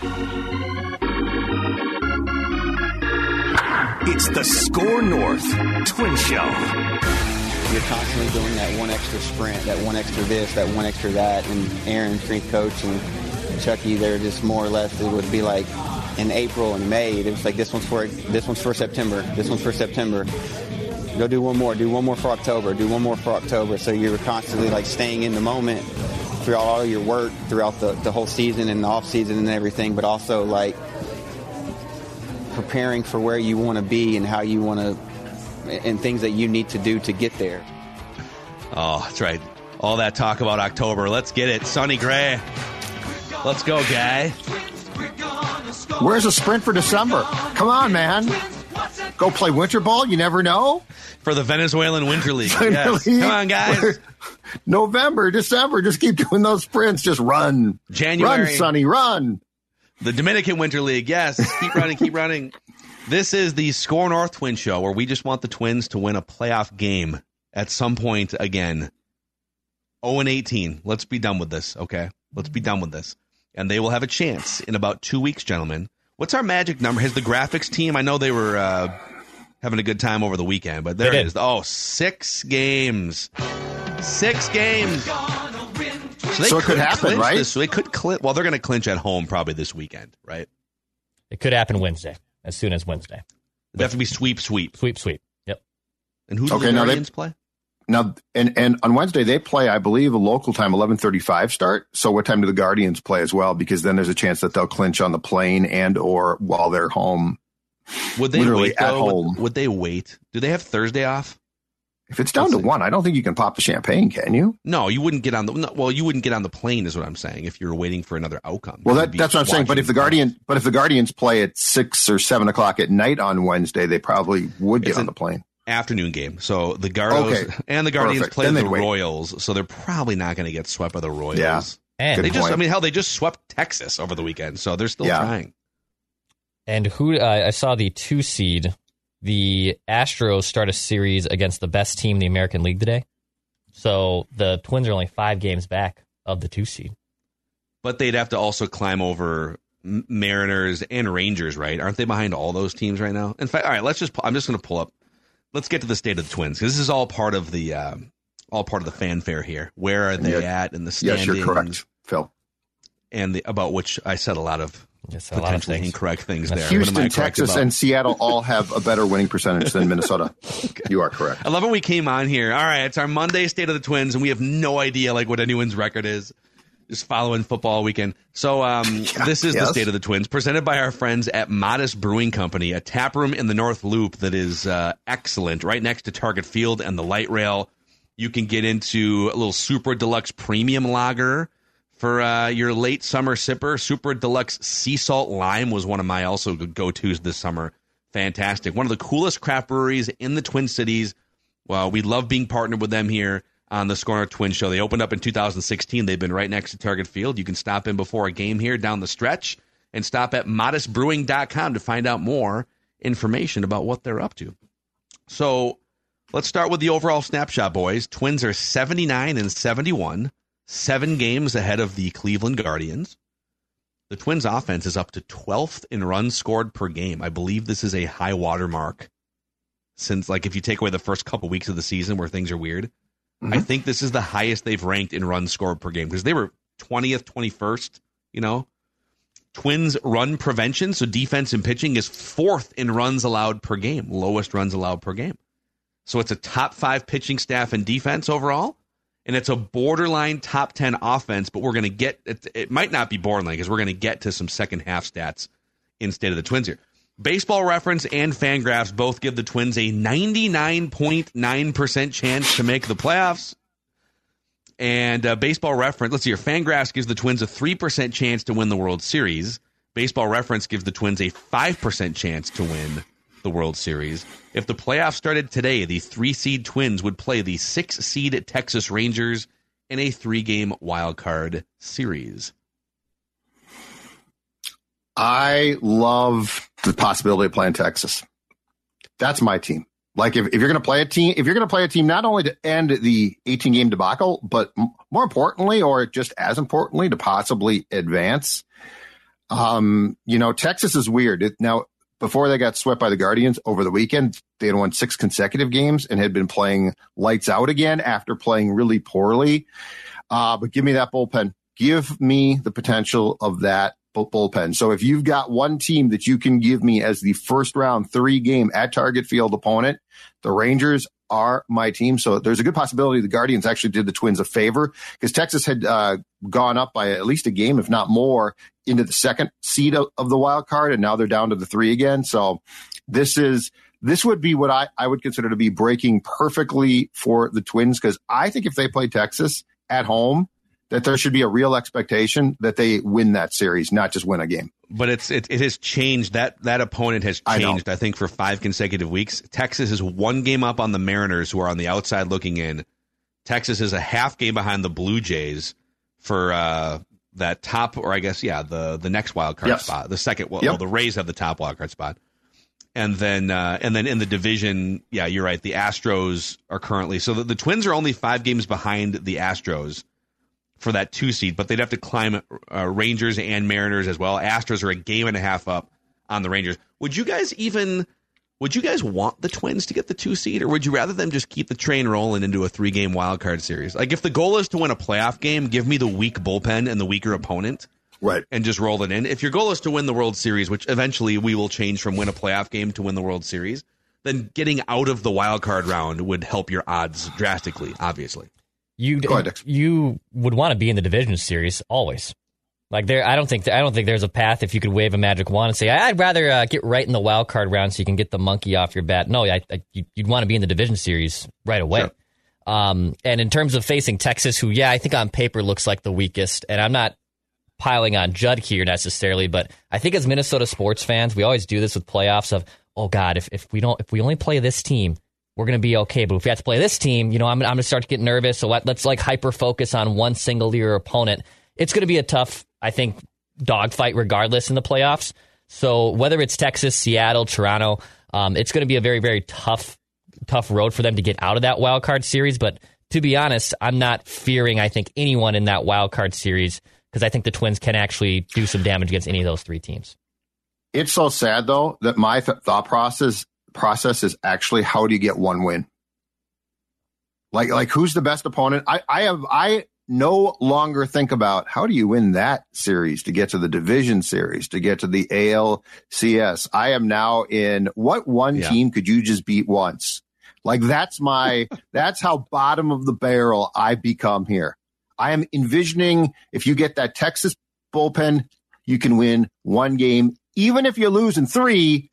It's the Score North Twin Show. You're constantly doing that one extra sprint, that one extra this, that one extra that, and Aaron, strength coach, and Chucky, they're just more or less. It would be like in April and May. It was like this one's for this one's for September. This one's for September. Go do one more. Do one more for October. Do one more for October. So you're constantly like staying in the moment throughout all your work throughout the, the whole season and the off season and everything, but also like preparing for where you want to be and how you want to and things that you need to do to get there. Oh, that's right. All that talk about October. Let's get it. Sonny Gray. Let's go, guy. Where's a sprint for December? Come on, man. Go play winter ball. You never know. For the Venezuelan Winter League. Yes. Come on, guys. November, December. Just keep doing those sprints. Just run. January. Run, Sonny. Run. The Dominican Winter League. Yes. Keep running. keep running. This is the Score North Twin Show where we just want the Twins to win a playoff game at some point again. 0 and 18. Let's be done with this, okay? Let's be done with this. And they will have a chance in about two weeks, gentlemen. What's our magic number? Has the graphics team, I know they were uh, having a good time over the weekend, but there They it did. is. Oh, six games. Six games. they So it could happen, right? This, they could clinch. Well, they're going to clinch at home probably this weekend, right? It could happen Wednesday, as soon as Wednesday. They have to be sweep, sweep. Sweep, sweep. Yep. And who do Okay, the now they- Guardians play? Now and and on Wednesday they play, I believe, a local time, eleven thirty-five start. So what time do the Guardians play as well? Because then there's a chance that they'll clinch on the plane and or while they're home. Would they Literally wait at though? Would- Would, they wait? Do they have Thursday off? If it's down to one, I don't think you can pop the champagne, can you? No, you wouldn't get on the. No, well, you wouldn't get on the plane, is what I'm saying. If you're waiting for another outcome. Well, that, that's what I'm saying. But if the Guardian, but if the Guardians play at six or seven o'clock at night on Wednesday, they probably would get It's on the plane. afternoon game, so the Gardos Okay. and the Guardians Perfect. play Then the wait. Royals, so they're probably not going to get swept by the Royals. Yeah. And they Good just, I mean, hell, they just swept Texas over the weekend, so they're still Yeah. trying. And who uh, I saw the two seed, the Astros start a series against the best team in the American League today. So the Twins are only five games back of the two seed. But they'd have to also climb over Mariners and Rangers, right? Aren't they behind all those teams right now? In fact, all right, let's just. I'm just going to pull up. Let's get to the state of the Twins because this is all part of the um, all part of the fanfare here. Where are they Yeah. at in the Yes, standings? you're correct, Phil. And the, about which I said a lot of Yes, a lot of potentially things. incorrect things there. What am I Houston, Texas, about? and Seattle all have a better winning percentage than Minnesota. You are correct. I love when we came on here. All right, it's our Monday State of the Twins, and we have no idea like what anyone's record is. Just following football weekend. So um, this is the. State of the Twins, presented by our friends at Modist Brewing Company, a tap room in the North Loop that is uh, excellent, right next to Target Field and the light rail. You can get into a little super deluxe premium lager for uh, your late summer sipper. Super deluxe sea salt lime was one of my also go tos this summer. Fantastic. One of the coolest craft breweries in the Twin Cities. Well, we love being partnered with them here on the Score North Twin Show. They opened up in 2016. They've been right next to Target Field. You can stop in before a game here down the stretch and stop at modistbrewing.com to find out more information about what they're up to. So let's start with the overall snapshot, boys. Twins are 79 and 71, seven games ahead of the Cleveland Guardians. The Twins offense is up to 12th in runs scored per game. I believe this is a high water mark since, like, if you take away the first couple weeks of the season where things are weird. I mm-hmm. think this is the highest they've ranked in runs scored per game because they were 20th, 21st, you know, Twins run prevention, so defense and pitching is fourth in runs allowed per game, lowest runs allowed per game. So it's a top five pitching staff and defense overall, and it's a borderline top 10 offense, but we're going to get it, it might not be borderline because we're going to get to some second half stats instead of the Twins here. Baseball Reference and Fangraphs both give the Twins a 99.9% chance to make the playoffs. And uh, Baseball Reference, let's see here, Fangraphs gives the Twins a 3% chance to win the World Series. Baseball Reference gives the Twins a 5% chance to win the World Series. If the playoffs started today, the three seed Twins would play the six seed Texas Rangers in a three game wild card series. I love the possibility of playing Texas. That's my team. Like if, if you're going to play a team, if you're going to play a team, not only to end the 18 game debacle, but more importantly, or just as importantly, to possibly advance. Um, you know, Texas is weird. It, now, before they got swept by the Guardians over the weekend, they had won six consecutive games and had been playing lights out again after playing really poorly. Uh, but give me that bullpen. Give me the potential of that bullpen. So if you've got one team that you can give me as the first round three game at target field opponent, the Rangers are my team. So there's a good possibility the Guardians actually did the Twins a favor because Texas had uh, gone up by at least a game, if not more, into the second seed of, of, the wild card, and now they're down to the three again. So this is this would be what I, I would consider to be breaking perfectly for the Twins because I think if they play Texas at home, that there should be a real expectation that they win that series, not just win a game. But it's it, it has changed. That that opponent has changed. I, I, think for five consecutive weeks. Texas is one game up on the Mariners, who are on the outside looking in. Texas is a half game behind the Blue Jays for uh, that top, or I guess yeah, the the next wild card yes. spot, the second. Well, yep. well, the Rays have the top wild card spot, and then uh, and then in the division, yeah, you're right. The Astros are currently so the, the Twins are only five games behind the Astros for that two seed, but they'd have to climb uh, Rangers and Mariners as well. Astros are a game and a half up on the Rangers. Would you guys even? Would you guys want the Twins to get the two seed, or would you rather them just keep the train rolling into a three game wild card series? Like, if the goal is to win a playoff game, give me the weak bullpen and the weaker opponent, right? And just roll it in. If your goal is to win the World Series, which eventually we will change from win a playoff game to win the World Series, then getting out of the wild card round would help your odds drastically. Obviously, you you would want to be in the division series always. Like there, I don't think I don't think there's a path if you could wave a magic wand and say I'd rather uh, get right in the wild card round so you can get the monkey off your bat. No, I, I, you'd want to be in the division series right away. Sure. Um, and in terms of facing Texas, who yeah, I think on paper looks like the weakest, and I'm not piling on Judd here necessarily, but I think as Minnesota sports fans, we always do this with playoffs of oh god, if if we don't if we only play this team, we're going to be okay. But if we have to play this team, you know, I'm, I'm going to start to get nervous. So let, us like hyper focus on one single year opponent. It's going to be a tough, I think, dogfight regardless in the playoffs. So whether it's Texas, Seattle, Toronto, um, it's going to be a very, very tough, tough road for them to get out of that wild card series. But to be honest, I'm not fearing, I think, anyone in that wild card series because I think the Twins can actually do some damage against any of those three teams. It's so sad, though, that my th- thought process process is actually how do you get one win? Like like who's the best opponent? I, I have I no longer think about how do you win that series to get to the division series, to get to the ALCS. I am now in what one yeah. team could you just beat once? Like that's my that's how bottom of the barrel I become here. I am envisioning if you get that Texas bullpen, you can win one game. Even if you lose in three,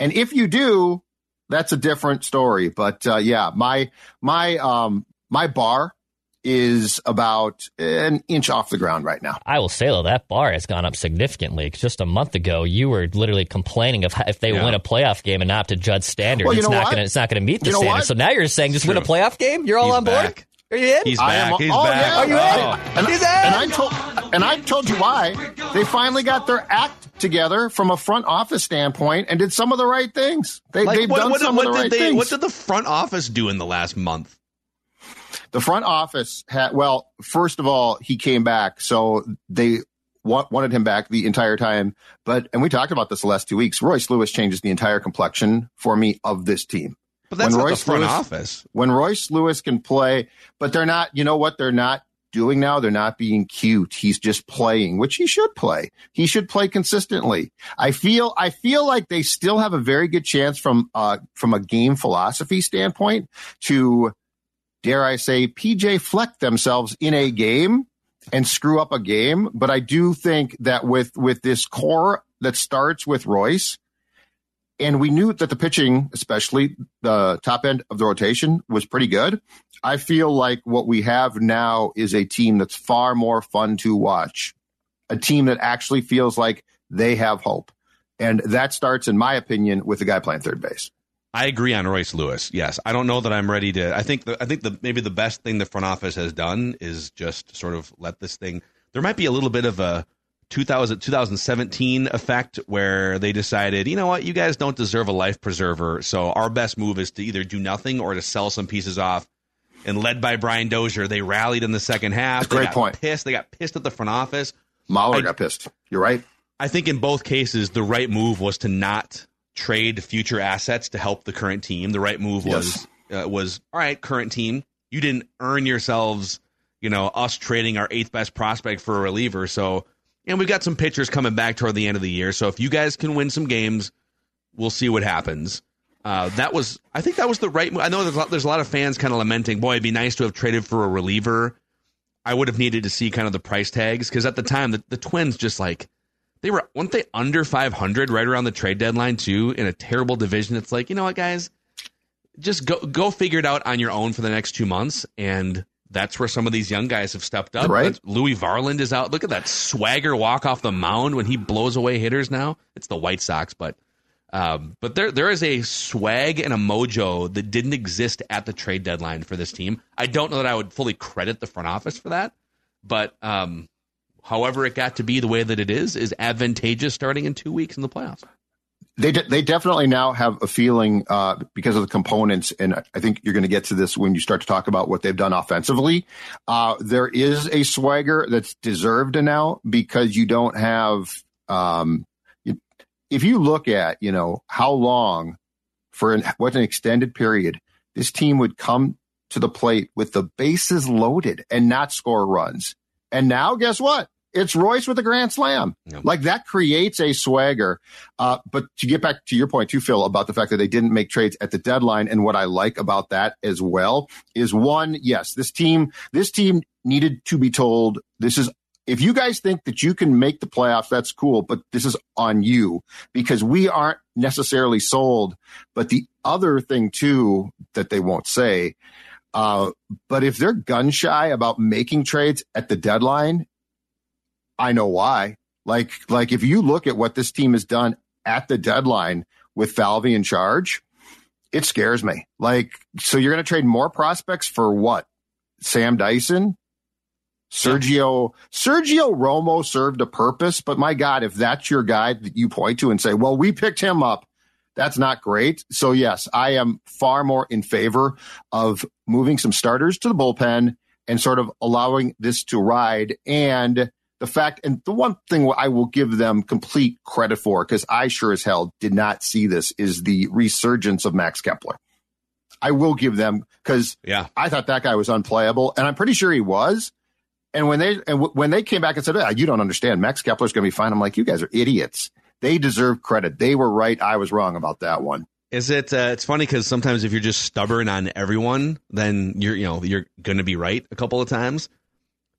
and if you do, that's a different story. But uh, yeah, my my um my bar is about an inch off the ground right now. I will say though that bar has gone up significantly. Just a month ago, you were literally complaining of if they yeah. win a playoff game and not to Judd standard, well, it's, not gonna, it's not going to meet the you know standard. What? So now you're saying just win a playoff game. You're all He's on board. Back. Are you in? He's back. Am, He's oh, back. Yeah. Are you in? Oh. And, He's in. And I told and I told you why. They finally got their act together from a front office standpoint and did some of the right things. They, have done what, some what of the right they, things. What did the front office do in the last month? The front office had well, first of all, he came back, so they wanted him back the entire time. But and we talked about this the last two weeks. Royce Lewis changes the entire complexion for me of this team. But that's when Royce the front Lewis, office. When Royce Lewis can play, but they're not. You know what? They're not doing now. They're not being cute. He's just playing, which he should play. He should play consistently. I feel, I feel like they still have a very good chance from, uh, from a game philosophy standpoint to, dare I say, PJ Fleck themselves in a game and screw up a game. But I do think that with, with this core that starts with Royce, and we knew that the pitching, especially the top end of the rotation, was pretty good. I feel like what we have now is a team that's far more fun to watch, a team that actually feels like they have hope. And that starts, in my opinion, with the guy playing third base. I agree on Royce Lewis. Yes, I don't know that I'm ready to. I think the, I think the maybe the best thing the front office has done is just sort of let this thing. There might be a little bit of a 2000, 2017 effect where they decided, you know what, you guys don't deserve a life preserver. So our best move is to either do nothing or to sell some pieces off. And led by Brian Dozier, they rallied in the second half. That's great point. Pissed. They got pissed at the front office. Mahler I, got pissed. You're right. I think in both cases, the right move was to not trade future assets to help the current team. The right move was yes. uh, was all right. Current team, you didn't earn yourselves, you know, us trading our eighth best prospect for a reliever. So and we've got some pitchers coming back toward the end of the year. So if you guys can win some games, we'll see what happens. Uh, that was, I think that was the right. I know there's a lot, there's a lot of fans kind of lamenting, boy, it'd be nice to have traded for a reliever. I would have needed to see kind of the price tags because at the time the, the Twins just like they were weren't they under 500 right around the trade deadline too in a terrible division. It's like you know what, guys, just go go figure it out on your own for the next two months and that's where some of these young guys have stepped up. Right. Louis Varland is out. Look at that swagger walk off the mound when he blows away hitters now. It's the White Sox, but um, but there there is a swag and a mojo that didn't exist at the trade deadline for this team. I don't know that I would fully credit the front office for that, but um, however it got to be the way that it is is advantageous starting in two weeks in the playoffs they de- they definitely now have a feeling uh, because of the components, and I think you're going to get to this when you start to talk about what they've done offensively. Uh, there is a swagger that's deserved now because you don't have. Um, if you look at you know how long for an, what an extended period this team would come to the plate with the bases loaded and not score runs, and now guess what? It's Royce with a grand slam. Like that creates a swagger. Uh, but to get back to your point too, Phil, about the fact that they didn't make trades at the deadline. And what I like about that as well is one, yes, this team, this team needed to be told this is if you guys think that you can make the playoffs, that's cool, but this is on you because we aren't necessarily sold. But the other thing too that they won't say, uh, but if they're gun shy about making trades at the deadline, I know why. Like, like if you look at what this team has done at the deadline with Falvey in charge, it scares me. Like, so you're going to trade more prospects for what? Sam Dyson? Sergio, Sergio Romo served a purpose, but my God, if that's your guy that you point to and say, well, we picked him up, that's not great. So yes, I am far more in favor of moving some starters to the bullpen and sort of allowing this to ride and the fact, and the one thing I will give them complete credit for, because I sure as hell did not see this, is the resurgence of Max Kepler. I will give them because yeah. I thought that guy was unplayable, and I'm pretty sure he was. And when they and w- when they came back and said, oh, "You don't understand, Max Kepler's going to be fine," I'm like, "You guys are idiots." They deserve credit. They were right. I was wrong about that one. Is it? Uh, it's funny because sometimes if you're just stubborn on everyone, then you're you know you're going to be right a couple of times.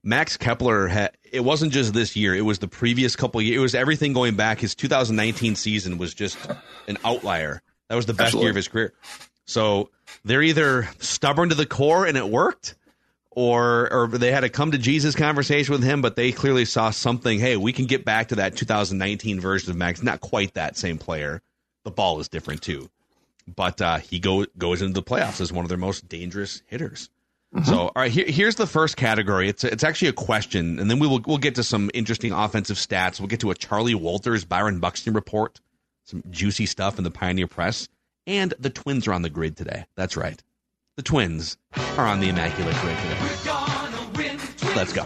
Max Kepler had it wasn't just this year; it was the previous couple years. It was everything going back. His 2019 season was just an outlier. That was the best Absolutely. year of his career. So they're either stubborn to the core and it worked, or or they had a come to Jesus conversation with him, but they clearly saw something. Hey, we can get back to that 2019 version of Max. Not quite that same player. The ball is different too, but uh, he go, goes into the playoffs as one of their most dangerous hitters. Mm-hmm. So, all right, here, here's the first category. It's it's actually a question, and then we will we'll get to some interesting offensive stats. We'll get to a Charley Walters, Byron Buxton report, some juicy stuff in the Pioneer Press, and the Twins are on the grid today. That's right, the Twins are on the immaculate grid today. Let's go.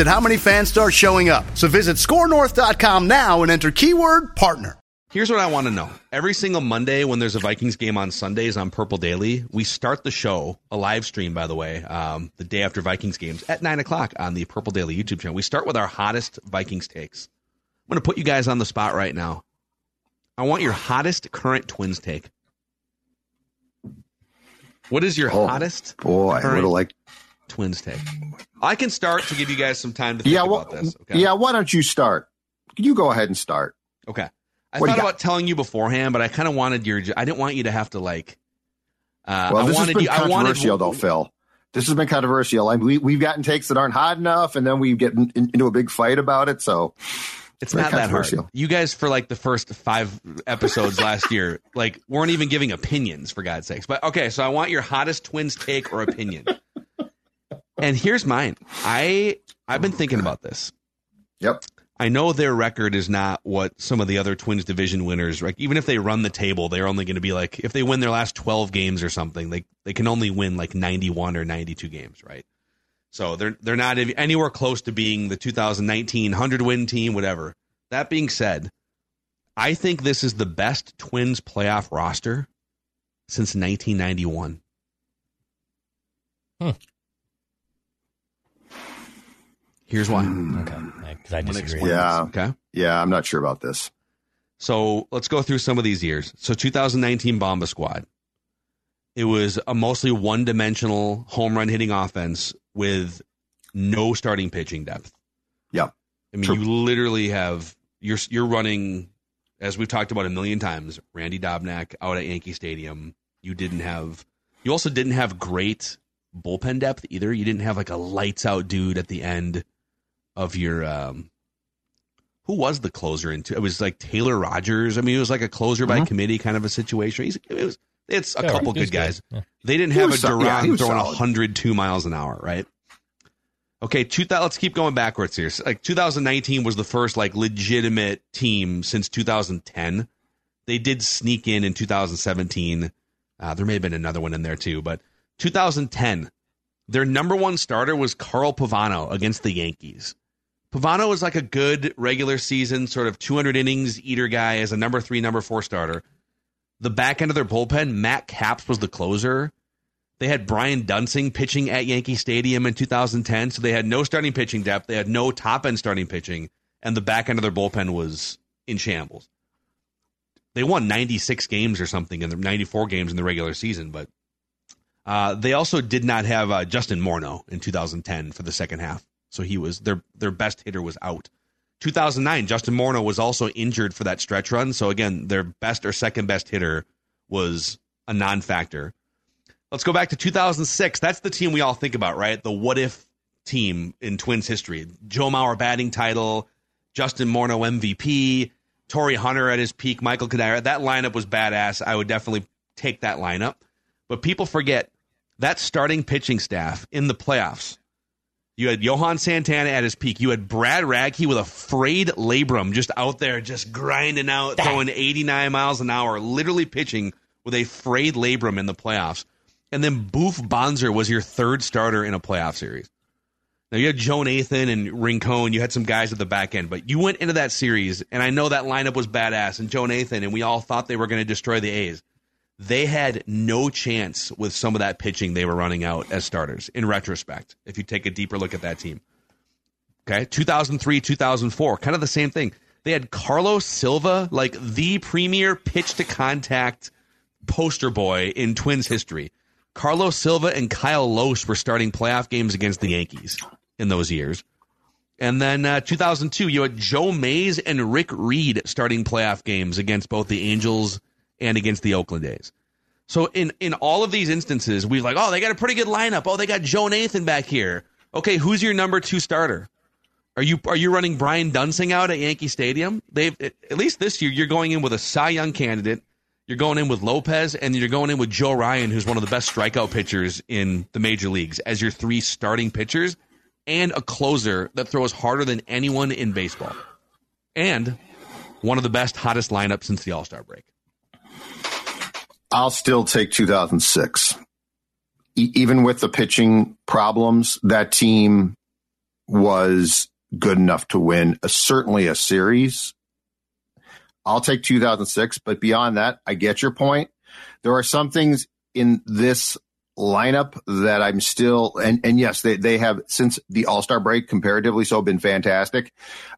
at how many fans start showing up. So visit scorenorth.com now and enter keyword partner. Here's what I want to know. Every single Monday when there's a Vikings game on Sundays on Purple Daily, we start the show, a live stream, by the way, um, the day after Vikings games at 9 o'clock on the Purple Daily YouTube channel. We start with our hottest Vikings takes. I'm going to put you guys on the spot right now. I want your hottest current Twins take. What is your Oh, hottest Boy, I would have liked. Twins take? I can start to give you guys some time to think Yeah, about this. Okay? yeah. Why don't you start? You go ahead and start. Okay. I What thought about telling you beforehand, but I kind of wanted your. I didn't want you to have to like. Uh, Well, I this has been you. I wanted. controversial, though, Phil. This has been controversial. I mean, we, we've gotten takes that aren't hot enough, and then we get in, into a big fight about it. So It's very not that hard. You guys, for like the first five episodes last year, like weren't even giving opinions for God's sakes. But okay, so I want your hottest Twins take or opinion. And here's mine. I I've been thinking about this. Yep. I know their record is not what some of the other Twins division winners. Like even if they run the table, they're only going to be like if they win their last twelve games or something, they they can only win like ninety one or ninety two games, right? So they're they're not anywhere close to being the 2019 100 win team, whatever. That being said, I think this is the best Twins playoff roster since 1991. Hmm. Here's why. Mm-hmm. Okay, because I disagree. Yeah. okay. yeah, I'm not sure about this. So let's go through some of these years. So 2019 Bomba Squad. It was a mostly one dimensional home run hitting offense with no starting pitching depth. Yeah. I mean, True. you literally have you're you're running, as we've talked about a million times, Randy Dobnak out at Yankee Stadium. You didn't have. You also didn't have great bullpen depth either. You didn't have like a lights out dude at the end of your. um Who was the closer into? It was like Taylor Rogers. I mean, it was like a closer by Mhm. committee kind of a situation. He's, it was. It's a Yeah, couple he was good guys. Yeah. They didn't He have a was sol- yeah, Duran throwing solid. 102 miles an hour, right? Okay, two let's keep going backwards here. Like 2019 was the first like legitimate team since 2010. They did sneak in in 2017. Uh, there may have been another one in there too, but 2010, their number one starter was Carl Pavano against the Yankees. Pavano was like a good regular season sort of 200 innings eater guy as a number three, number four starter. The back end of their bullpen, Matt Capps was the closer. They had Brian Duensing pitching at Yankee Stadium in 2010, so they had no starting pitching depth. They had no top end starting pitching, and the back end of their bullpen was in shambles. They won 96 games or something in the 94 games in the regular season, but uh, they also did not have uh, Justin Morneau in 2010 for the second half, so he was their their best hitter was out. 2009, Justin Morneau was also injured for that stretch run, so again, their best or second best hitter was a non-factor. Let's go back to 2006. That's the team we all think about, right? The what if team in Twins history. Joe Mauer batting title, Justin Morneau MVP, Torii Hunter at his peak, Michael Cuddyer. That lineup was badass. I would definitely take that lineup. But people forget that starting pitching staff in the playoffs. You had Johan Santana at his peak. You had Brad Radke with a frayed labrum just out there, just grinding out, throwing 89 miles an hour, literally pitching with a frayed labrum in the playoffs. And then Boof Bonser was your third starter in a playoff series. Now you had Joe Nathan and Rincon. You had some guys at the back end, but you went into that series, and I know that lineup was badass, and Joe Nathan, and we all thought they were going to destroy the A's. They had no chance with some of that pitching they were running out as starters. In retrospect, if you take a deeper look at that team, okay, 2003, 2004, kind of the same thing. They had Carlos Silva, like the premier pitch to contact poster boy in Twins history. Carlos Silva and Kyle Lohse were starting playoff games against the Yankees in those years. And then uh, 2002, you had Joe Mays and Rick Reed starting playoff games against both the Angels and against the Oakland A's. So in in all of these instances, we're like, oh, they got a pretty good lineup. Oh, they got Joe Nathan back here. Okay, who's your number two starter? Are you are you running Brian Duensing out at Yankee Stadium? They've at least this year you're going in with a Cy Young candidate. You're going in with Lopez, and you're going in with Joe Ryan, who's one of the best strikeout pitchers in the major leagues, as your three starting pitchers, and a closer that throws harder than anyone in baseball, and one of the best, hottest lineups since the All Star break. I'll still take 2006. E- even with the pitching problems, that team was good enough to win a, certainly a series. I'll take 2006, but beyond that, I get your point. There are some things in this lineup that I'm still, and, and yes, they, they have since the All Star break comparatively so been fantastic.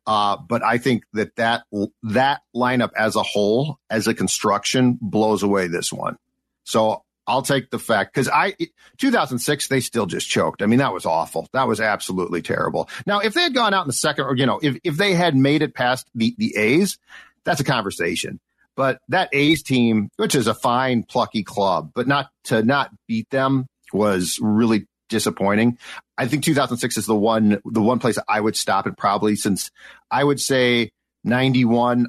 Uh, but I think that that, that lineup as a whole, as a construction blows away this one. So I'll take the fact because I, 2006, they still just choked. I mean, that was awful. That was absolutely terrible. Now, if they had gone out in the second or, you know, if, if they had made it past the, the A's, that's a conversation. But that A's team, which is a fine, plucky club, but not to not beat them was really disappointing. I think 2006 is the one, the one place I would stop it probably since I would say 91,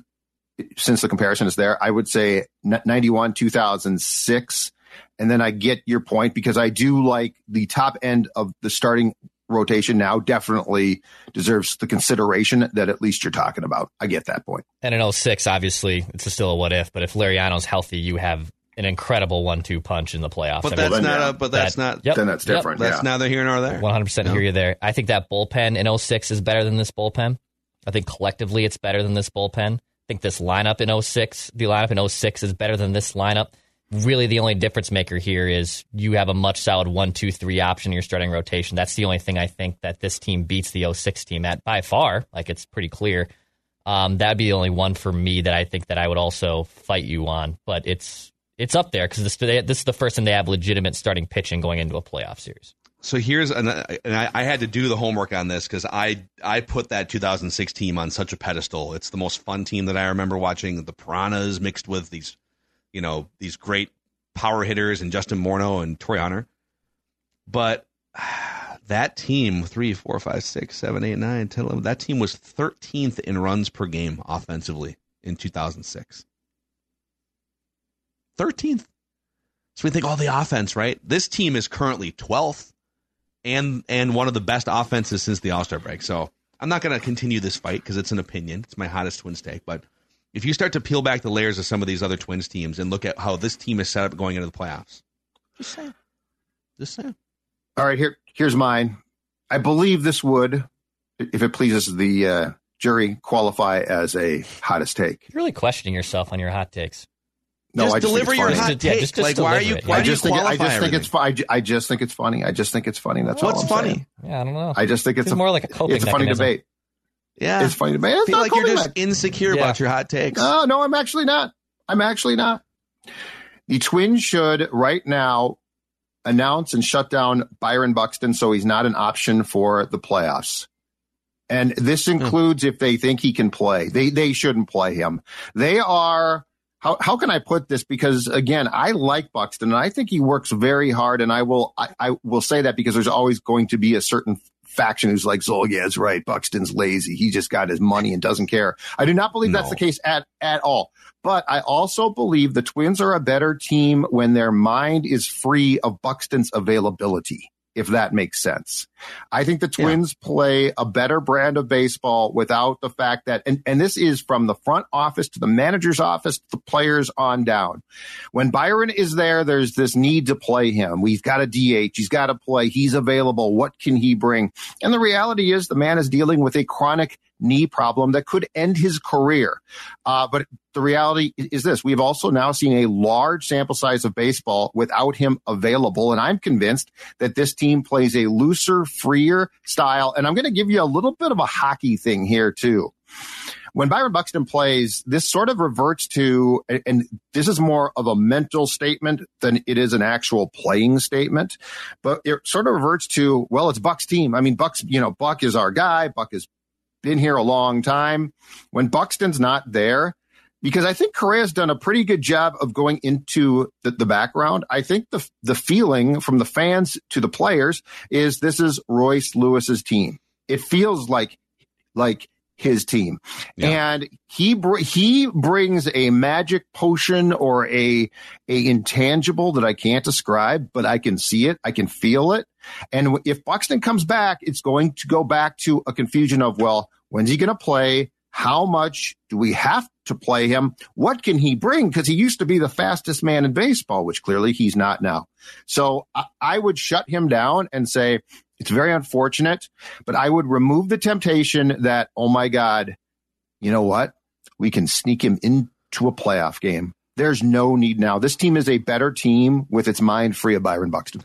since the comparison is there, I would say 91, 2006. And then I get your point because I do like the top end of the starting rotation now definitely deserves the consideration that at least you're talking about. I get that point. And in 06, obviously, it's still a what if, but if Liriano's healthy, you have an incredible one-two punch in the playoffs. But I mean, that's not. A, but that's that, not. Yep, then that's different. Yep. That's yeah. neither here nor there. 100 percent hear you there. I think that bullpen in 06 is better than this bullpen. I think collectively it's better than this bullpen. I think this lineup in 06, the lineup in 06 is better than this lineup really the only difference maker here is you have a much solid one, two, three option in your starting rotation. That's the only thing I think that this team beats the 06 team at by far. Like it's pretty clear. Um, that'd be the only one for me that I think that I would also fight you on. But it's it's up there because this this is the first time they have legitimate starting pitching going into a playoff series. So here's an, and I, I had to do the homework on this because I I put that 2006 team on such a pedestal. It's the most fun team that I remember watching. The Piranhas mixed with these you know, these great power hitters and Justin Morneau and Torii Hunter. But that team, three, four, five, six, seven, eight, nine, 10, 11, that team was 13th in runs per game offensively in 2006. 13th. So we think, oh, the offense, right? This team is currently 12th and and one of the best offenses since the All Star break. So I'm not going to continue this fight because it's an opinion. It's my hottest Twins take, but if you start to peel back the layers of some of these other Twins teams and look at how this team is set up going into the playoffs, just saying, just saying. All right, here here's mine. I believe this would, if it pleases the uh, jury, qualify as a hottest take. You're really questioning yourself on your hot takes. No, just I just deliver your hot take. Yeah, just, just like, why are you? Why I just think. I just think it's. I, I just think it's funny. I just think it's funny. That's What's all. What's funny? Saying. Yeah, I don't know. I just think it's, it's a, more like a coping. It's a funny mechanism. debate. Yeah, it's funny debate. It's I feel like you're just back. insecure Yeah. about your hot takes. No, no, I'm actually not. I'm actually not. The Twins should right now announce and shut down Byron Buxton so he's not an option for the playoffs. And this hmm. includes if they think he can play. They they shouldn't play him. They are how how can I put this? Because again, I like Buxton and I think he works very hard. And I will I, I will say that because there's always going to be a certain faction who's like Zulgad's right. Buxton's lazy. He just got his money and doesn't care. I do not believe that's the case at at all. But I also believe the Twins are a better team when their mind is free of Buxton's availability, if that makes sense. I think the Twins play a better brand of baseball without the fact that, and, and this is from the front office to the manager's office, to the players on down. When Byron is there, there's this need to play him. We've got a DH. He's got to play. He's available. What can he bring? And the reality is the man is dealing with a chronic knee problem that could end his career. Uh, but the reality is this we've also now seen a large sample size of baseball without him available. And I'm convinced that this team plays a looser, freer style. And I'm going to give you a little bit of a hockey thing here, too. When Byron Buxton plays, this sort of reverts to, and- this is more of a mental statement than it is an actual playing statement, but it sort of reverts to, well, it's Buck's team. I mean, Buck's, you know, Buck is our guy. Buck is been here a long time. When Buxton's not there, because I think Correa's done a pretty good job of going into the, the, background. I think the the feeling from the fans to the players is this is Royce Lewis's team. It feels like like his team, yeah. and he br- he brings a magic potion or a a intangible that I can't describe, but I can see it, I can feel it. And if Buxton comes back, it's going to go back to a confusion of well, when's he going to play? How much do we have to play him? What can he bring? Because he used to be the fastest man in baseball, which clearly he's not now. So I, I would shut him down and say, it's very unfortunate, but I would remove the temptation that, oh my God, you know what? We can sneak him into a playoff game. There's no need now. This team is a better team with its mind free of Byron Buxton.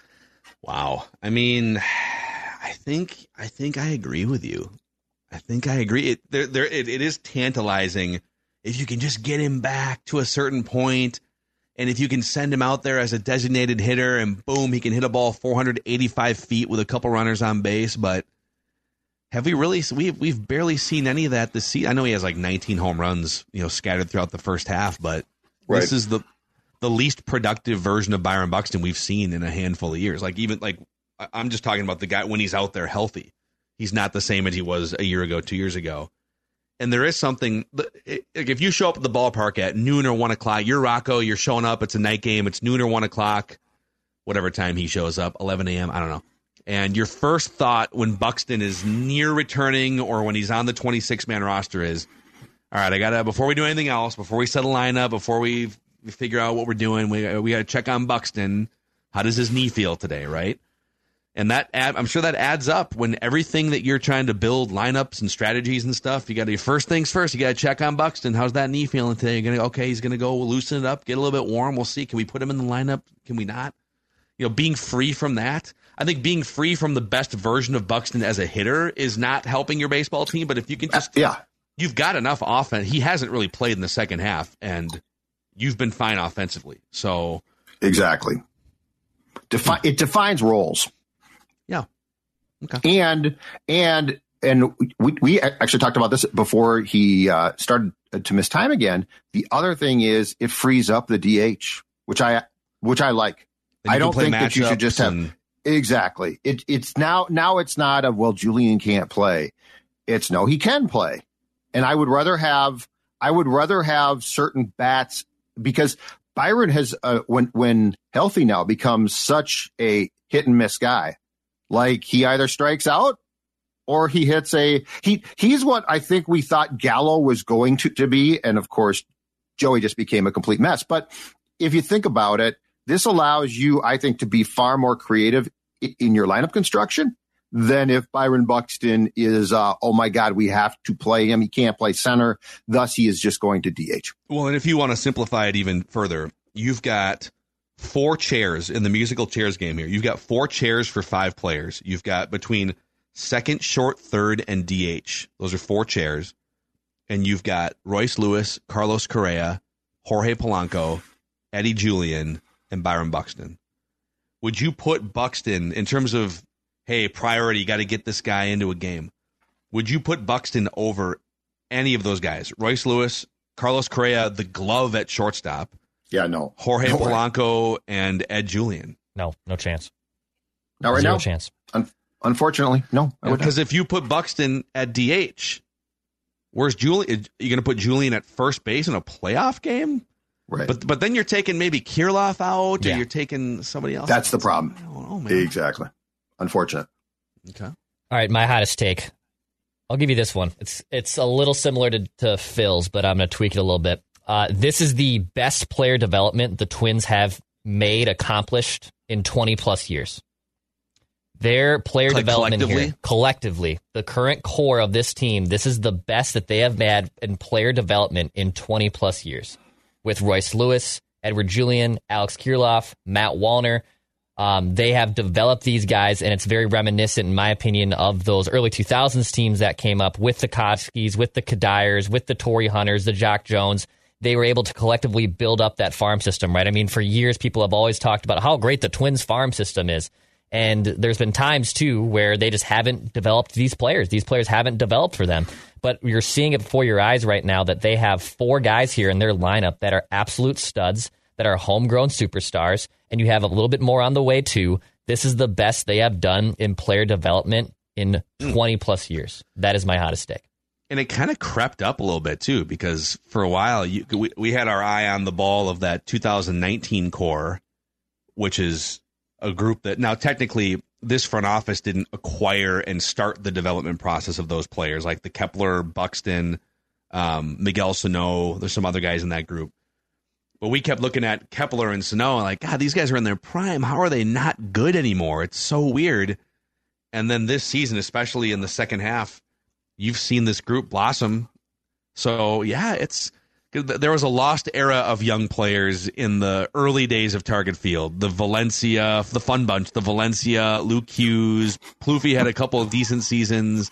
Wow. I mean, I think I think I agree with you. I think I agree. It there there it, it is tantalizing if you can just get him back to a certain point and if you can send him out there as a designated hitter and boom, he can hit a ball 485 feet with a couple runners on base. But have we really? We've we've barely seen any of that this season. I know he has like 19 home runs, you know, scattered throughout the first half, but right. this is the the least productive version of Byron Buxton we've seen in a handful of years. Like even like I'm just talking about the guy when he's out there healthy. He's not the same as he was a year ago, two years ago and there is something like if you show up at the ballpark at noon or one o'clock, you're Rocco, you're showing up. It's a night game. It's noon or one o'clock, whatever time he shows up, 11 a.m. I don't know. And your first thought when Buxton is near returning or when he's on the 26 man roster is, all right, I gotta before we do anything else, before we set a lineup, before we figure out what we're doing, we we gotta check on Buxton. How does his knee feel today, right? and that add, I'm sure that adds up when everything that you're trying to build lineups and strategies and stuff. You got to first things first. You got to check on Buxton. How's that knee feeling today? You're gonna okay. He's gonna go loosen it up, get a little bit warm. We'll see. Can we put him in the lineup? Can we not? You know, being free from that. I think being free from the best version of Buxton as a hitter is not helping your baseball team. But if you can uh, just yeah, you've got enough offense. He hasn't really played in the second half, and you've been fine offensively. So exactly, Defi- it defines roles. Yeah. Okay. And and and we we actually talked about this before he uh, started to miss time again. The other thing is it frees up the DH, which I which I like. I don't think that you should just have and... exactly. It it's now now it's not a well Julien can't play. It's no he can play, and I would rather have I would rather have certain bats because Byron has uh, when when healthy now becomes such a hit and miss guy. Like he either strikes out or he hits a he he's what I think we thought Gallo was going to, to be. And of course, Joey just became a complete mess. But if you think about it, this allows you, I think, to be far more creative in your lineup construction than if Byron Buxton is, uh, oh my God, we have to play him. He can't play center. Thus, he is just going to DH. Well, and if you want to simplify it even further, you've got four chairs in the musical chairs game here. You've got four chairs for five players. You've got between second, short, third, and DH. Those are four chairs. And you've got Royce Lewis, Carlos Correa, Jorge Polanco, Eddie Julien, and Byron Buxton. Would you put Buxton in terms of, hey, priority, got to get this guy into a game? Would you put Buxton over any of those guys? Royce Lewis, Carlos Correa, the glove at shortstop, yeah, no. Jorge no Polanco and Ed Julien. No, no chance. Not right Zero now. chance. Un- unfortunately, no. Because if you put Buxton at DH, where's Julien? Are you going to put Julien at first base in a playoff game? Right. But but then you're taking maybe Kirilloff out, yeah. or you're taking somebody else. That's the problem. Know, exactly. Unfortunate. Okay. All right, my hottest take. I'll give you this one. It's it's a little similar to, to Phil's, but I'm going to tweak it a little bit. Uh, this is the best player development the Twins have made, accomplished in 20 plus years. Their player like development collectively? here, collectively, the current core of this team, this is the best that they have had in player development in 20 plus years. With Royce Lewis, Edward Julien, Alex Kirilloff, Matt Wallner, um, they have developed these guys, and it's very reminiscent, in my opinion, of those early 2000s teams that came up with the Koskies, with the Cuddyers, with the Torii Hunters, the Jacque Jones they were able to collectively build up that farm system, right? I mean, for years, people have always talked about how great the Twins farm system is. And there's been times too where they just haven't developed these players. These players haven't developed for them. But you're seeing it before your eyes right now that they have four guys here in their lineup that are absolute studs, that are homegrown superstars, and you have a little bit more on the way too. This is the best they have done in player development in 20 plus years. That is my hottest take. And it kind of crept up a little bit too, because for a while you, we, we had our eye on the ball of that 2019 core, which is a group that now technically this front office didn't acquire and start the development process of those players, like the Kepler, Buxton, um, Miguel Sano. There's some other guys in that group. But we kept looking at Kepler and Sano and like, God, these guys are in their prime. How are they not good anymore? It's so weird. And then this season, especially in the second half, you've seen this group blossom. So yeah, it's there was a lost era of young players in the early days of Target Field. The Valencia, the Fun Bunch, the Valencia, Luke Hughes, Plouffe had a couple of decent seasons,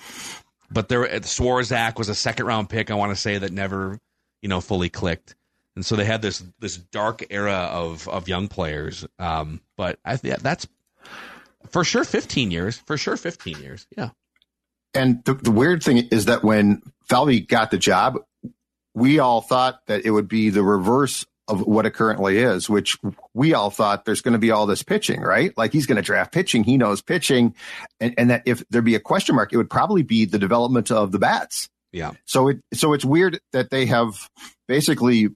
but there Swarzak was a second round pick. I want to say that never, you know, fully clicked, and so they had this this dark era of of young players. Um, but I yeah, that's for sure fifteen years, for sure fifteen years, yeah. And the, the weird thing is that when Falvey got the job, we all thought that it would be the reverse of what it currently is, which we all thought there's going to be all this pitching, right? Like he's going to draft pitching. He knows pitching. And, and that if there be a question mark, it would probably be the development of the bats. Yeah. So it, so it's weird that they have basically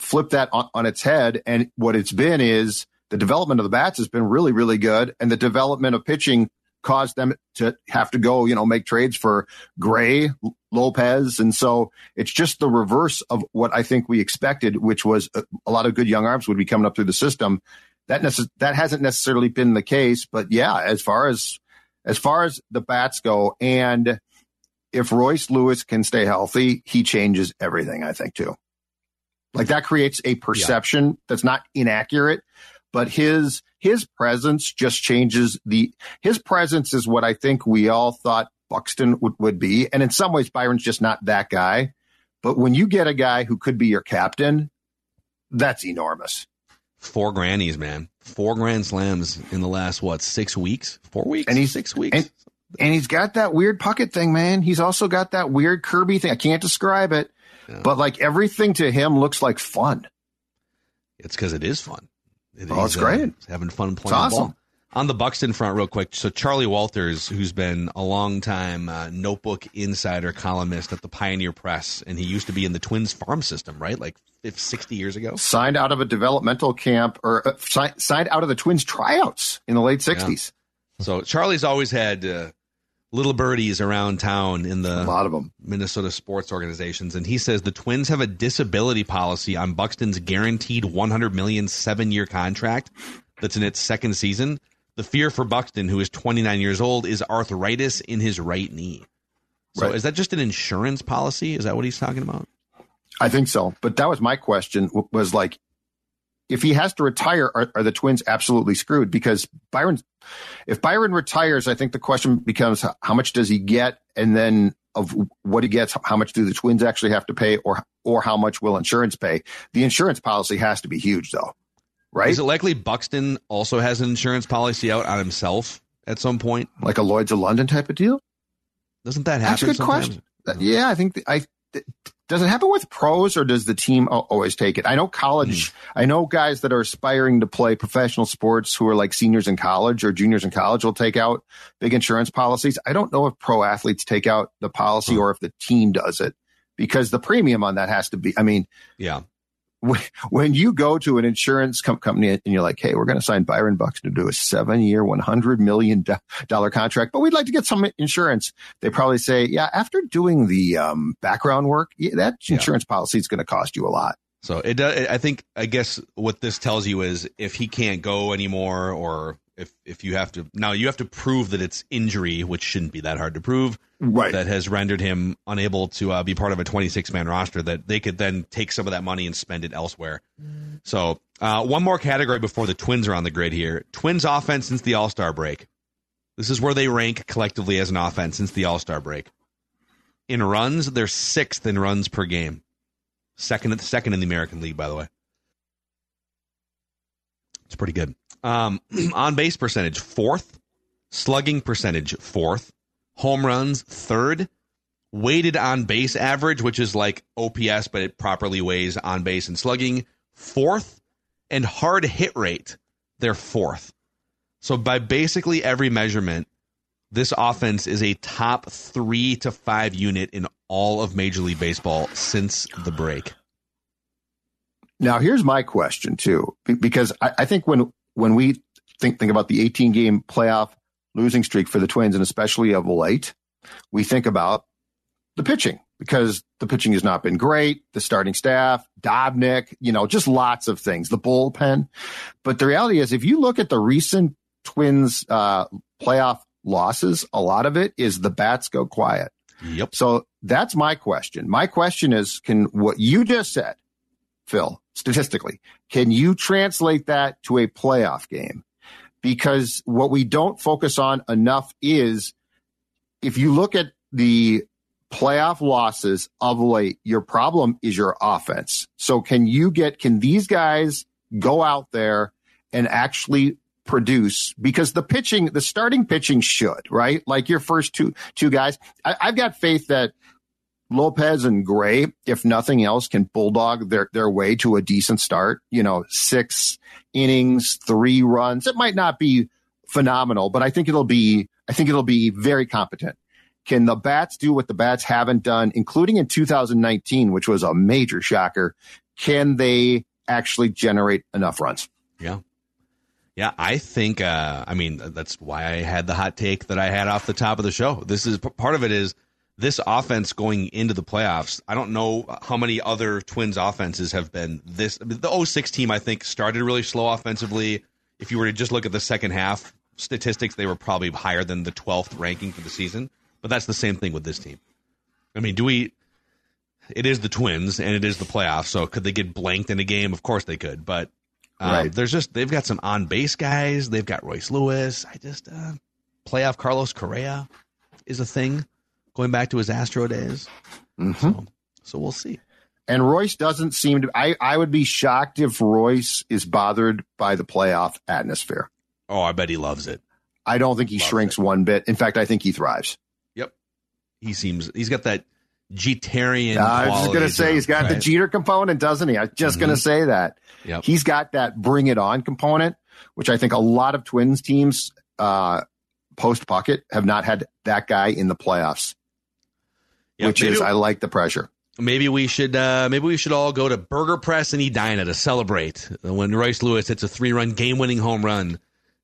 flipped that on, on its head. And what it's been is the development of the bats has been really, really good. And the development of pitching caused them to have to go, you know, make trades for Gray, Lopez. And so it's just the reverse of what I think we expected, which was a, a lot of good young arms would be coming up through the system. That necess- that hasn't necessarily been the case, but yeah, as far as as far as the bats go, and if Royce Lewis can stay healthy, he changes everything. I think too. Like that creates a perception yeah. that's not inaccurate, but his his presence just changes the his presence is what I think we all thought Buxton would, would be. And in some ways, Byron's just not that guy. But when you get a guy who could be your captain, that's enormous. Four grannies, man. Four grand slams in the last what, six weeks? Four weeks? And he's six weeks. And, and he's got that weird Puckett thing, man. He's also got that weird Kirby thing. I can't describe it. Yeah. But like everything to him looks like fun. It's because it is fun. It, oh, it's great. Uh, having fun playing it's awesome. Ball. On the Buxton front, real quick. So Charley Walters, who's been a long time uh, notebook insider columnist at the Pioneer Press, and he used to be in the Twins farm system, right? Like 50, 60 years ago. Signed out of a developmental camp or uh, si- signed out of the Twins tryouts in the late 60s. Yeah. So Charley's always had uh, little birdies around town in the a lot of them Minnesota sports organizations, and he says the Twins have a disability policy on Buxton's guaranteed 100 million seven year contract that's in its second season. The fear for Buxton, who is 29 years old, is arthritis in his right knee. So right. is that just an insurance policy? Is that what he's talking about? I think so. But that was my question was like, if he has to retire, are, are, the Twins absolutely screwed? Because Byron, if Byron retires, I think the question becomes how much does he get, and then of what he gets, how much do the Twins actually have to pay, or or how much will insurance pay? The insurance policy has to be huge, though, right? Is it likely Buxton also has an insurance policy out on himself at some point, like a Lloyd's of London type of deal? Doesn't that happen? That's a good sometimes? question. Yeah, I think I does it happen with pros or does the team always take it? I know college, mm. I know guys that are aspiring to play professional sports who are like seniors in college or juniors in college will take out big insurance policies. I don't know if pro athletes take out the policy or if the team does it because the premium on that has to be, I mean, yeah, when you go to an insurance company and you're like, Hey, we're going to sign Byron Buxton to do a seven year, $100 million contract, but we'd like to get some insurance. They probably say, yeah, after doing the um, background work, that insurance yeah. policy is going to cost you a lot. So it does. I think, I guess what this tells you is if he can't go anymore or if, if you have to, now you have to prove that it's injury, which shouldn't be that hard to prove right. that has rendered him unable to uh, be part of a 26 man roster that they could then take some of that money and spend it elsewhere. So, uh, one more category before the Twins are on the grid here Twins offense since the All Star break. This is where they rank collectively as an offense since the All Star break. In runs, they're sixth in runs per game. Second, second in the American League, by the way. It's pretty good. Um, on base percentage, fourth slugging percentage fourth, home runs third, weighted on base average, which is like OPS, but it properly weighs on base and slugging fourth, and hard hit rate they're fourth. So by basically every measurement, this offense is a top three to five unit in all of Major League Baseball since the break. Now, here's my question too, because I, I think when when we think think about the 18 game playoff losing streak for the Twins, and especially of late, we think about the pitching because the pitching has not been great. The starting staff, Dobnak, you know, just lots of things. The bullpen, but the reality is, if you look at the recent Twins uh, playoff losses, a lot of it is the bats go quiet. Yep. So that's my question. My question is, can what you just said, Phil, statistically, can you translate that to a playoff game? Because what we don't focus on enough is if you look at the playoff losses of late, your problem is your offense. So can you get, can these guys go out there and actually produce because the pitching, the starting pitching should, right? Like your first two, two guys. I, I've got faith that Lopez and Gray, if nothing else, can bulldog their, their way to a decent start. You know, six innings, three runs. It might not be phenomenal, but I think it'll be, I think it'll be very competent. Can the bats do what the bats haven't done, including in 2019, which was a major shocker? Can they actually generate enough runs? Yeah. Yeah, I think. Uh, I mean, that's why I had the hot take that I had off the top of the show. This is part of it. Is this offense going into the playoffs? I don't know how many other Twins offenses have been this. The 06 team, I think, started really slow offensively. If you were to just look at the second half statistics, they were probably higher than the 12th ranking for the season. But that's the same thing with this team. I mean, do we? It is the Twins and it is the playoffs. So could they get blanked in a game? Of course they could. But um, right. There's just they've got some on base guys. They've got Royce Lewis. I just uh, playoff Carlos Correa is a thing going back to his Astro days. Mm-hmm. So, so we'll see. And Royce doesn't seem to. I, I would be shocked if Royce is bothered by the playoff atmosphere. Oh, I bet he loves it. I don't think he loves shrinks it. one bit. In fact, I think he thrives. Yep. He seems he's got that Jeterian. Uh, I was just going to say he's got right? the Jeter component, doesn't he? I was just mm-hmm. going to say that. Yep. He's got that bring it on component, which I think a lot of Twins teams uh, post Puckett have not had that guy in the playoffs. Yep, which is I like the pressure. Maybe we should uh, maybe we should all go to Burger Press and Edina to celebrate when Royce Lewis hits a three run game winning home run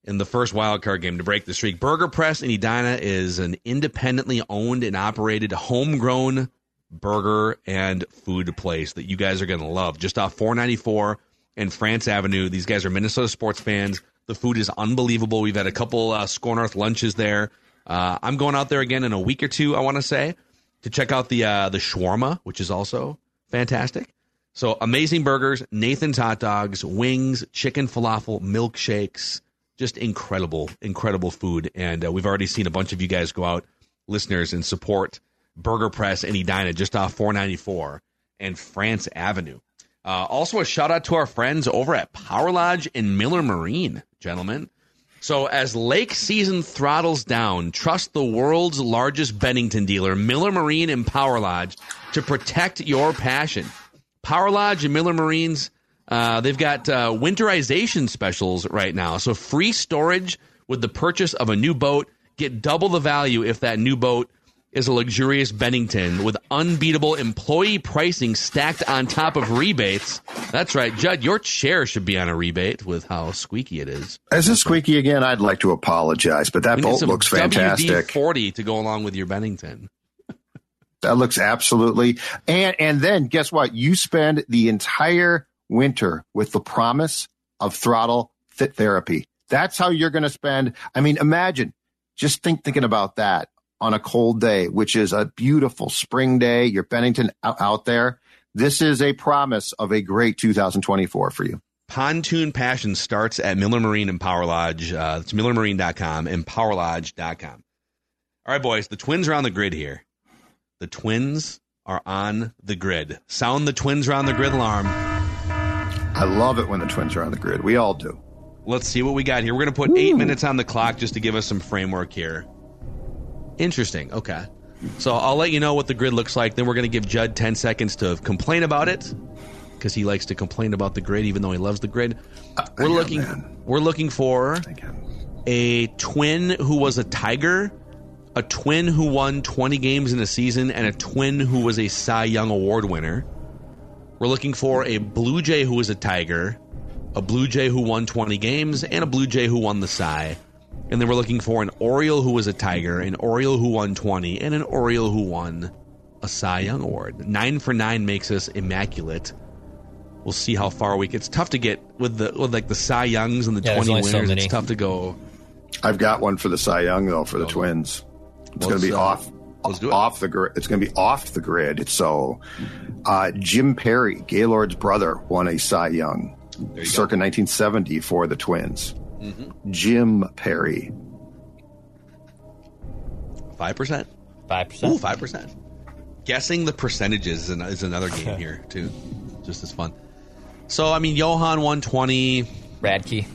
in the first wild card game to break the streak. Burger Press in Edina is an independently owned and operated homegrown burger and food place that you guys are going to love. Just off 494 and France Avenue. These guys are Minnesota sports fans. The food is unbelievable. We've had a couple uh, Score North lunches there. Uh, I'm going out there again in a week or two. I want to say to check out the uh, the shawarma, which is also fantastic. So amazing burgers, Nathan's hot dogs, wings, chicken falafel, milkshakes, just incredible, incredible food. And uh, we've already seen a bunch of you guys go out, listeners, and support Burger Press and Edina just off 494 and France Avenue. Uh, also, a shout out to our friends over at Power Lodge in Miller Marine, gentlemen. So, as lake season throttles down, trust the world's largest Bennington dealer, Miller Marine and Power Lodge, to protect your passion. Power Lodge and Miller Marines, uh, they've got uh, winterization specials right now. So, free storage with the purchase of a new boat. Get double the value if that new boat is a luxurious Bennington with unbeatable employee pricing stacked on top of rebates. That's right, Judd. Your chair should be on a rebate with how squeaky it is. As a squeaky again? I'd like to apologize, but that bolt looks fantastic. Forty to go along with your Bennington. that looks absolutely. And and then guess what? You spend the entire winter with the promise of throttle fit therapy. That's how you're going to spend. I mean, imagine just think thinking about that on a cold day, which is a beautiful spring day. You're Bennington out, out there. This is a promise of a great 2024 for you. Pontoon Passion starts at Miller Marine and Power Lodge. Uh, it's millermarine.com and powerlodge.com. All right, boys, the twins are on the grid here. The twins are on the grid. Sound the twins are on the grid alarm. I love it when the twins are on the grid. We all do. Let's see what we got here. We're going to put eight minutes on the clock just to give us some framework here. Interesting. Okay. So I'll let you know what the grid looks like. Then we're going to give Judd 10 seconds to complain about it because he likes to complain about the grid even though he loves the grid. We're looking we're looking for a twin who was a Tiger, a twin who won 20 games in a season and a twin who was a Cy Young award winner. We're looking for a Blue Jay who was a Tiger, a Blue Jay who won 20 games, and a Blue Jay who won the Cy. And then we're looking for an Oriole who was a Tiger, an Oriole who won 20, and an Oriole who won a Cy Young Award. Nine for nine makes us immaculate. We'll see how far we get. It's tough to get with the with like the Cy Youngs and the Yeah, 20 only so winners. it's tough to go. I've got one for the Cy Young though for the Twins. It's going to be uh, off let's do it. off the grid. It's going to be off the grid. So uh, Jim Perry, Gaylord's brother, won a Cy Young circa 1970 for the Twins. Mm-hmm. Jim Perry. Five percent. Five percent. Ooh, five percent. Guessing the percentages is, an, is another game here too, just as fun. So I mean, Johan one twenty, Radke.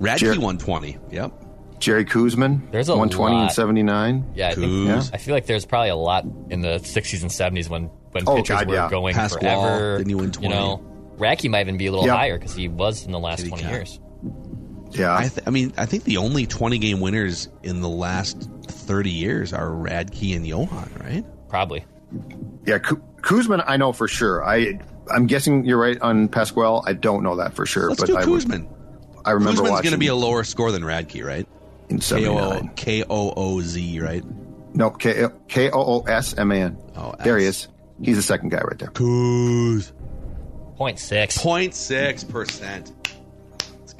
Radke Jer- one twenty. Yep. Jerry Koosman, There's a 120 and 79. Yeah, I think Koos. I feel like there's probably a lot in the 60s and 70s when when Oh, pitchers God, were yeah. going Pascual, forever. didn't he win You know, Radke might even be a little Yeah. higher because he was in the last Kitty 20 cat. years. Yeah. I, th- I mean, I think the only twenty game winners in the last thirty years are Radke and Johan, right? Probably. yeah, Ku- Koosman, I know for sure. I I'm guessing you're right on Pascual. I don't know that for sure, Let's but do I would- Koosman. I remember Koosman's going to be a lower score than Radke, right? in K O 79. K O O Z, right? No, K K O O S M A N. Oh, there he is. He's the second guy right there. Koos. Point six. 0.6 percent.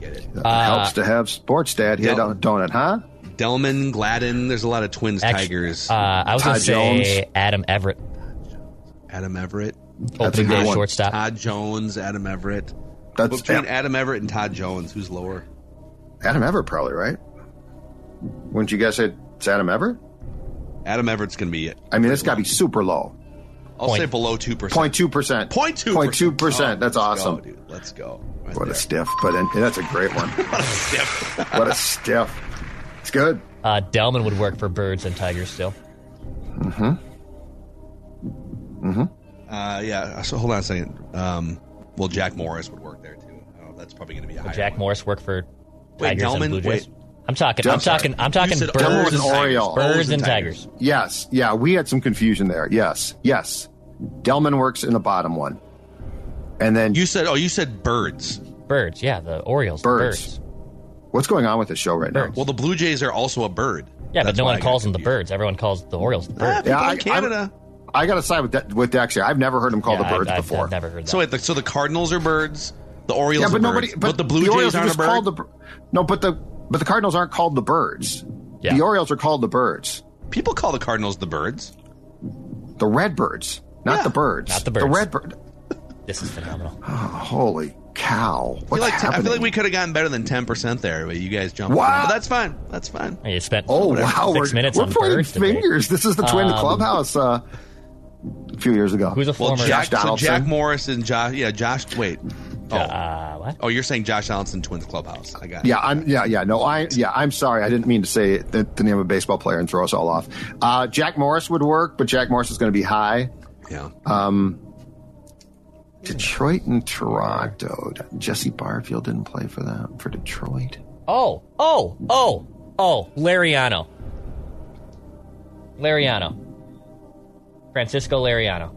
Let's get it. It Uh, helps to have sports dad hit Yep. on donut, huh? Delmon, Gladden. There's a lot of twins, Actu- Tigers. Uh, I was going to say Jones. Adam Everett, Adam Everett, a opening day shortstop. Todd Jones, Adam Everett. That's Between yeah, Adam Everett and Todd Jones, who's lower? Adam Everett, probably right. Wouldn't you guys say it's Adam Everett? Adam Everett's going to be. It. I mean, it's got to be super low. I'll Point- say below two percent. Point two percent. Point two. Point two percent. That's awesome. go, dude. Let's go. Right What there. a stiff, but then, that's a great one. what a Stiff. what a stiff. It's good. Uh, Delmon would work for Birds and Tigers still. Mm-hmm. Mm-hmm. Uh, yeah. So hold on a second. Um, well, Jack Morris would work there too. Oh, that's probably going to be a higher. Jack one. Morris work for Wait, Tigers Delmon? and Blue Jays. Wait. I'm talking. I'm Del- talking. I'm talking said Birds Delmon and was Oriole. Birds and and Tigers. Yes. Yeah, we had some confusion there. Yes. Yes. Delmon works in the bottom one. And then You said. Oh, you said birds. Birds. Yeah, the Orioles. the Birds. Birds. what's going on with the show right now? Well, the Blue Jays are also a bird. Yeah, That's but no one I calls them the. Birds. Everyone calls the Orioles the Birds. people Yeah, I- in Canada. I got to side with De- with Dex here. I've never heard him called Yeah, the birds I've, before. I've never heard that. so wait, the, so the Cardinals are birds. The Orioles yeah, are but nobody. birds. But, the Blue Orioles Jays are aren't a bird. the. No, but the but the Cardinals aren't called the birds. Yeah. The Orioles are called the birds. People call the Cardinals the birds. The Redbirds, not Yeah, the birds. not the birds. The birds. Redbird. this is phenomenal. Holy cow! I feel What's like I feel like we could have gotten better than ten percent there, but you guys jumped. Wow. But that's fine. That's fine. You spent Oh whatever, wow! six we're, minutes we're on pointing Birds today. fingers. This is the Twin Um, Clubhouse uh, a few years ago. Who's a Well, former? Jack, Josh so Jack Donaldson. Morris and Josh. Yeah, Josh. Wait. Oh, uh, what? oh, you're saying Josh Donaldson Twins Clubhouse. I got. it. Yeah, I'm. Yeah, yeah. No, I. Yeah, I'm sorry. I didn't mean to say the, the name of a baseball player and throw us all off. Uh, Jack Morris would work, but Jack Morris is going to be high. Yeah. Detroit and Toronto. Jesse Barfield didn't play for them for Detroit. Oh, oh, oh, oh, Liriano. Liriano. Francisco Liriano.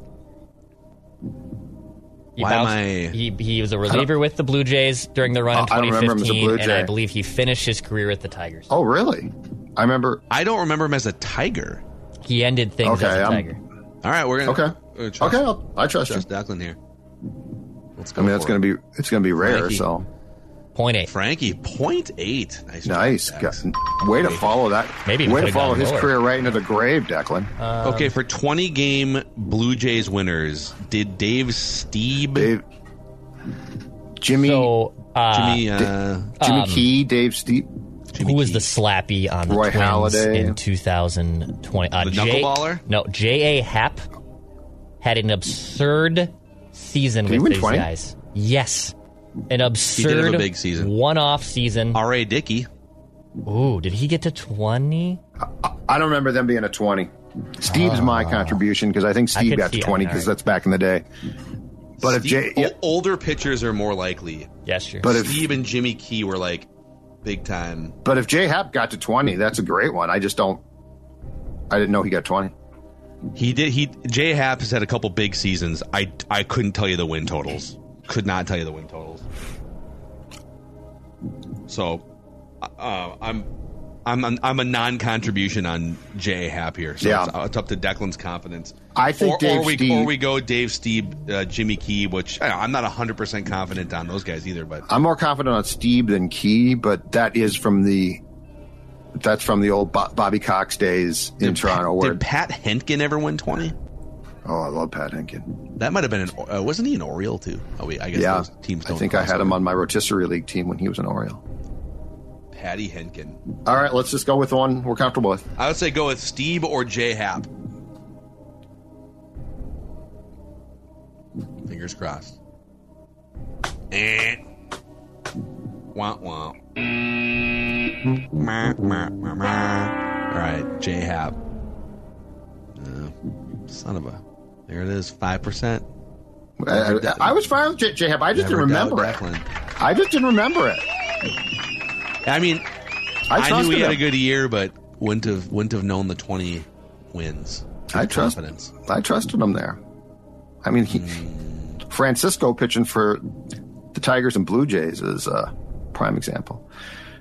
He Why am I- He, he was a reliever with the Blue Jays during the run oh, in Oh, I don't remember him as a 2015, Blue and I Jay. believe he finished his career at the Tigers. Oh, really? I remember. I don't remember him as a Tiger. He ended things Okay, as a I'm- Tiger. All right, we're gonna. Okay. we're gonna trust, Okay, I'll, I trust you. Trust Declan here. Let's go. I mean, that's going to be it's going to be rare. Frankie. So Point eight. Frankie point eight. Nice. nice. Dex. Way to follow that. Maybe way to follow his lower. career right into the grave, Declan. okay, for 20 game Blue Jays winners, did Dave Stieb, Dave, Jimmy, So, uh, Jimmy, uh, Jimmy um, Key, Dave Stieb. who was the slappy on the Roy Twins Halladay. in 2020? Uh, The J- knuckleballer? No, J.A. Happ had an absurd season Did with win these 20? guys. Yes. An He absurd did have a big season. one-off season. R.A. Dickey. Ooh, did he get to 20? I don't remember them being a 20. Steve's oh. my contribution because I think Steve could got to 20 because right. that's back in the day. But if Steve- Jay, yeah, older pitchers are more likely. Yes, sure. but if Steve and Jimmy Key were like big time. but if Jay Happ got to 20, that's a great one. I just don't. I didn't know he got 20. He did. He Jay Happ has had a couple big seasons. I I couldn't tell you the win totals. Could not tell you the win totals. So, uh, I'm. I'm I'm a non-contribution on Jay Happ here, so Yeah. it's, uh, it's up to Declan's confidence. I think or, Dave or we Steve- or we go Dave Stieb, uh, Jimmy Key, which I know, I'm not 100 percent confident on those guys either. But I'm more confident on Steve than Key, but that is from the that's from the old Bo- Bobby Cox days in did, Toronto. Pat, Where did Pat Hentgen ever win 20? Oh, I love Pat Hentgen. That might have been an. Uh, wasn't he an Oriole too? Oh, wait, I guess Yeah, those teams I don't. I think I had him on my rotisserie league team when he was an Oriole. Patty Hentgen. All right, let's just go with one we're comfortable with. I would say go with Steve or Jay Happ. Fingers crossed. Eh. Wah, wah. All right, Jay Happ. Uh, son of a. There it is, 5%. I, I, I was fine with J, J I just Never didn't remember it. Declan. I just didn't remember it. I mean, I, I, knew he had him. a good year, but wouldn't have wouldn't have known the 20 wins. I trust. confidence. I trusted him there. I mean, he, hmm. Francisco pitching for the Tigers and Blue Jays is a prime example.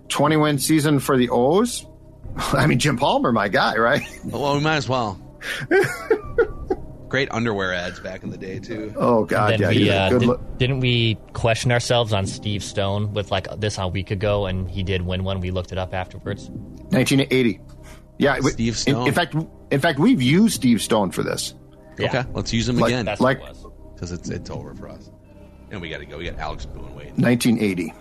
Twenty win season for the O's. I mean, Jim Palmer, my guy, right? Well, we might as well. Great underwear ads back in the day too. Oh God, yeah, we, he's uh, good did, look. didn't we question ourselves on Steve Stone with like this a week ago, and he did win one. We looked it up afterwards. 1980. Yeah, Steve in- Stone. In, fact, in fact, we've used Steve Stone for this. Yeah. Okay, let's use him Like- again That's Like- what it because it's it's over for us. And we got to go. We got Alex Boone waiting. 1980.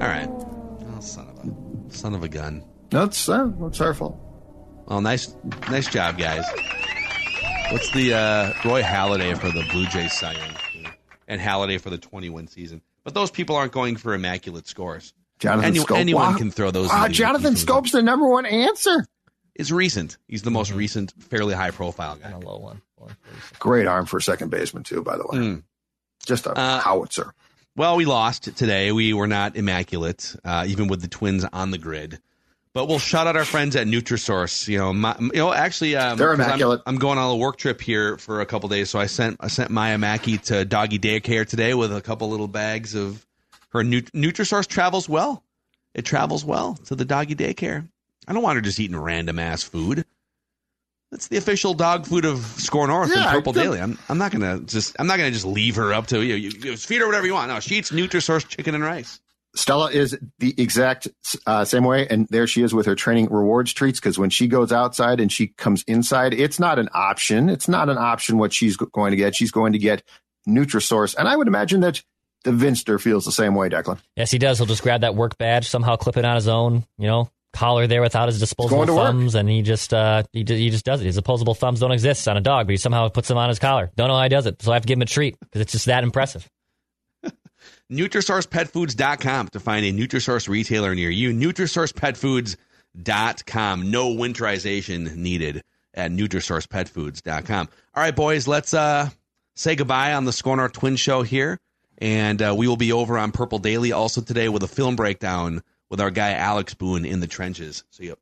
All right. Oh, son of a son of a gun. That's uh, that's our fault. Well, nice nice job, guys. What's the uh, Roy Halladay for the Blue Jays Cy Young and Halladay for the 21 season? But those people aren't going for immaculate scores. Jonathan Any- Scope. anyone Wow. can throw those. Wow, the- Jonathan Schoop's the number one answer. is recent. He's the most recent, fairly high profile guy. And a low one. Great arm for a second baseman too, by the way. Mm. Just a Uh, howitzer. Well, we lost today. We were not immaculate, uh, even with the Twins on the grid. But we'll shout out our friends at Nutrisource. You know, my, you know, actually, um, They're 'cause I'm- immaculate. I'm, going on a work trip here for a couple days, so I sent I sent Maya Mackey to doggy daycare today with a couple little bags of her Nut- Nutrisource travels well. It travels well to the doggy daycare. I don't want her just eating random ass food. That's the official dog food of Score North Yeah, and Purple. Daily. I'm, I'm not gonna just I'm not gonna just leave her up to you. you, you feed her whatever you want. No, she eats Nutrisource chicken and rice. Stella is the exact uh, same way, and there she is with her training rewards treats. Because when she goes outside and she comes inside, it's not an option. It's not an option what she's going to get. She's going to get Nutrisource, and I would imagine that the Vinster feels the same way, Declan. Yes, he does. He'll just grab that work badge, somehow clip it on his own, you know, collar there without his disposable to work. thumbs, and he just uh, he, he just does it. His opposable thumbs don't exist on a dog, but he somehow puts them on his collar. Don't know how he does it, so I have to give him a treat because it's just that impressive. NutrisourcePetFoods.com to find a Nutrisource retailer near you. NutrisourcePetFoods.com. No winterization needed at NutrisourcePetFoods.com. All right, boys, let's uh, say goodbye on the Score North Twin Show here. And uh, we will be over on Purple Daily also today with a film breakdown with our guy Alex Boone in the trenches. So you